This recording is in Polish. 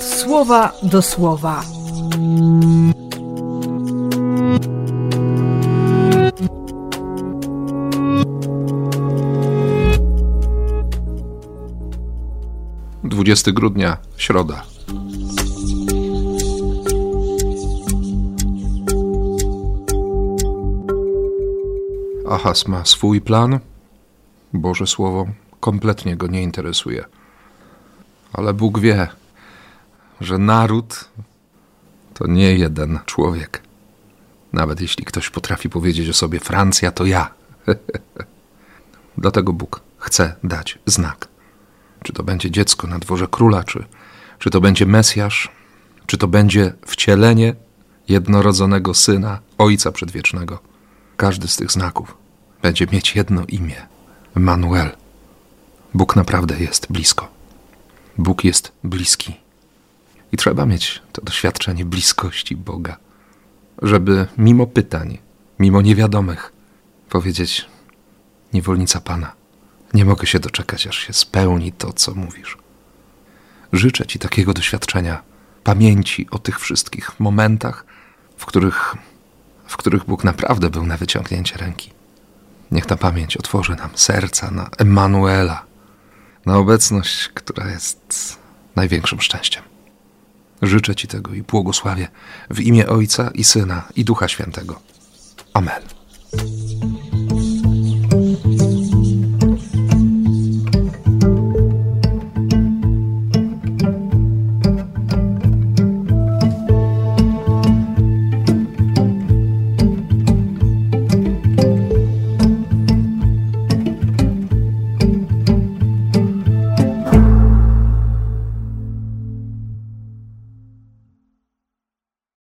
słowa do słowa. Dwudziesty grudnia, środa. Ahas ma swój plan. Boże Słowo kompletnie go nie interesuje. Ale Bóg wie, że naród to nie jeden człowiek. Nawet jeśli ktoś potrafi powiedzieć o sobie Francja, to ja. Dlatego Bóg chce dać znak. Czy to będzie dziecko na dworze króla, czy, czy to będzie Mesjasz, czy to będzie wcielenie jednorodzonego syna Ojca Przedwiecznego. Każdy z tych znaków będzie mieć jedno imię: Manuel. Bóg naprawdę jest blisko. Bóg jest bliski. I trzeba mieć to doświadczenie bliskości Boga, żeby mimo pytań, mimo niewiadomych, powiedzieć: Niewolnica Pana, nie mogę się doczekać, aż się spełni to, co mówisz. Życzę Ci takiego doświadczenia, pamięci o tych wszystkich momentach, w których, w których Bóg naprawdę był na wyciągnięcie ręki. Niech ta pamięć otworzy nam serca na Emanuela, na obecność, która jest największym szczęściem. Życzę Ci tego i błogosławię w imię Ojca i Syna i Ducha Świętego. Amen.